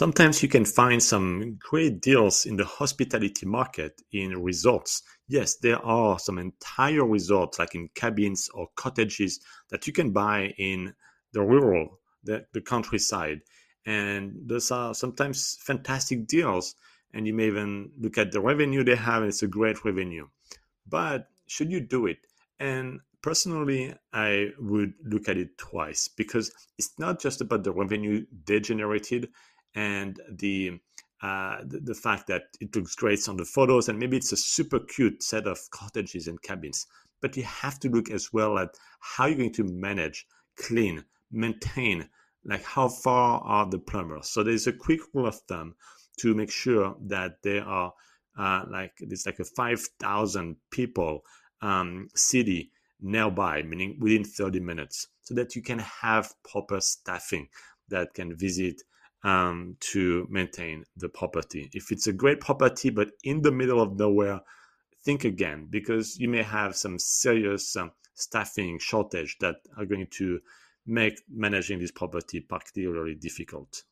Sometimes you can find some great deals in the hospitality market in resorts. Yes, there are some entire resorts, like in cabins or cottages, that you can buy in the rural, the, the countryside. And those are sometimes fantastic deals. And you may even look at the revenue they have, and it's a great revenue. But should you do it? And personally, I would look at it twice because it's not just about the revenue they generated and the uh, the, the, fact that it looks great on the photos and maybe it's a super cute set of cottages and cabins but you have to look as well at how you're going to manage clean maintain like how far are the plumbers. So there's a quick rule of thumb to make sure that there are uh, like it's like a 5000 people um, city nearby meaning within 30 minutes so that you can have proper staffing that can visit um, to maintain the property. If it's a great property but in the middle of nowhere, think again because you may have some serious um, staffing shortage that are going to make managing this property particularly difficult.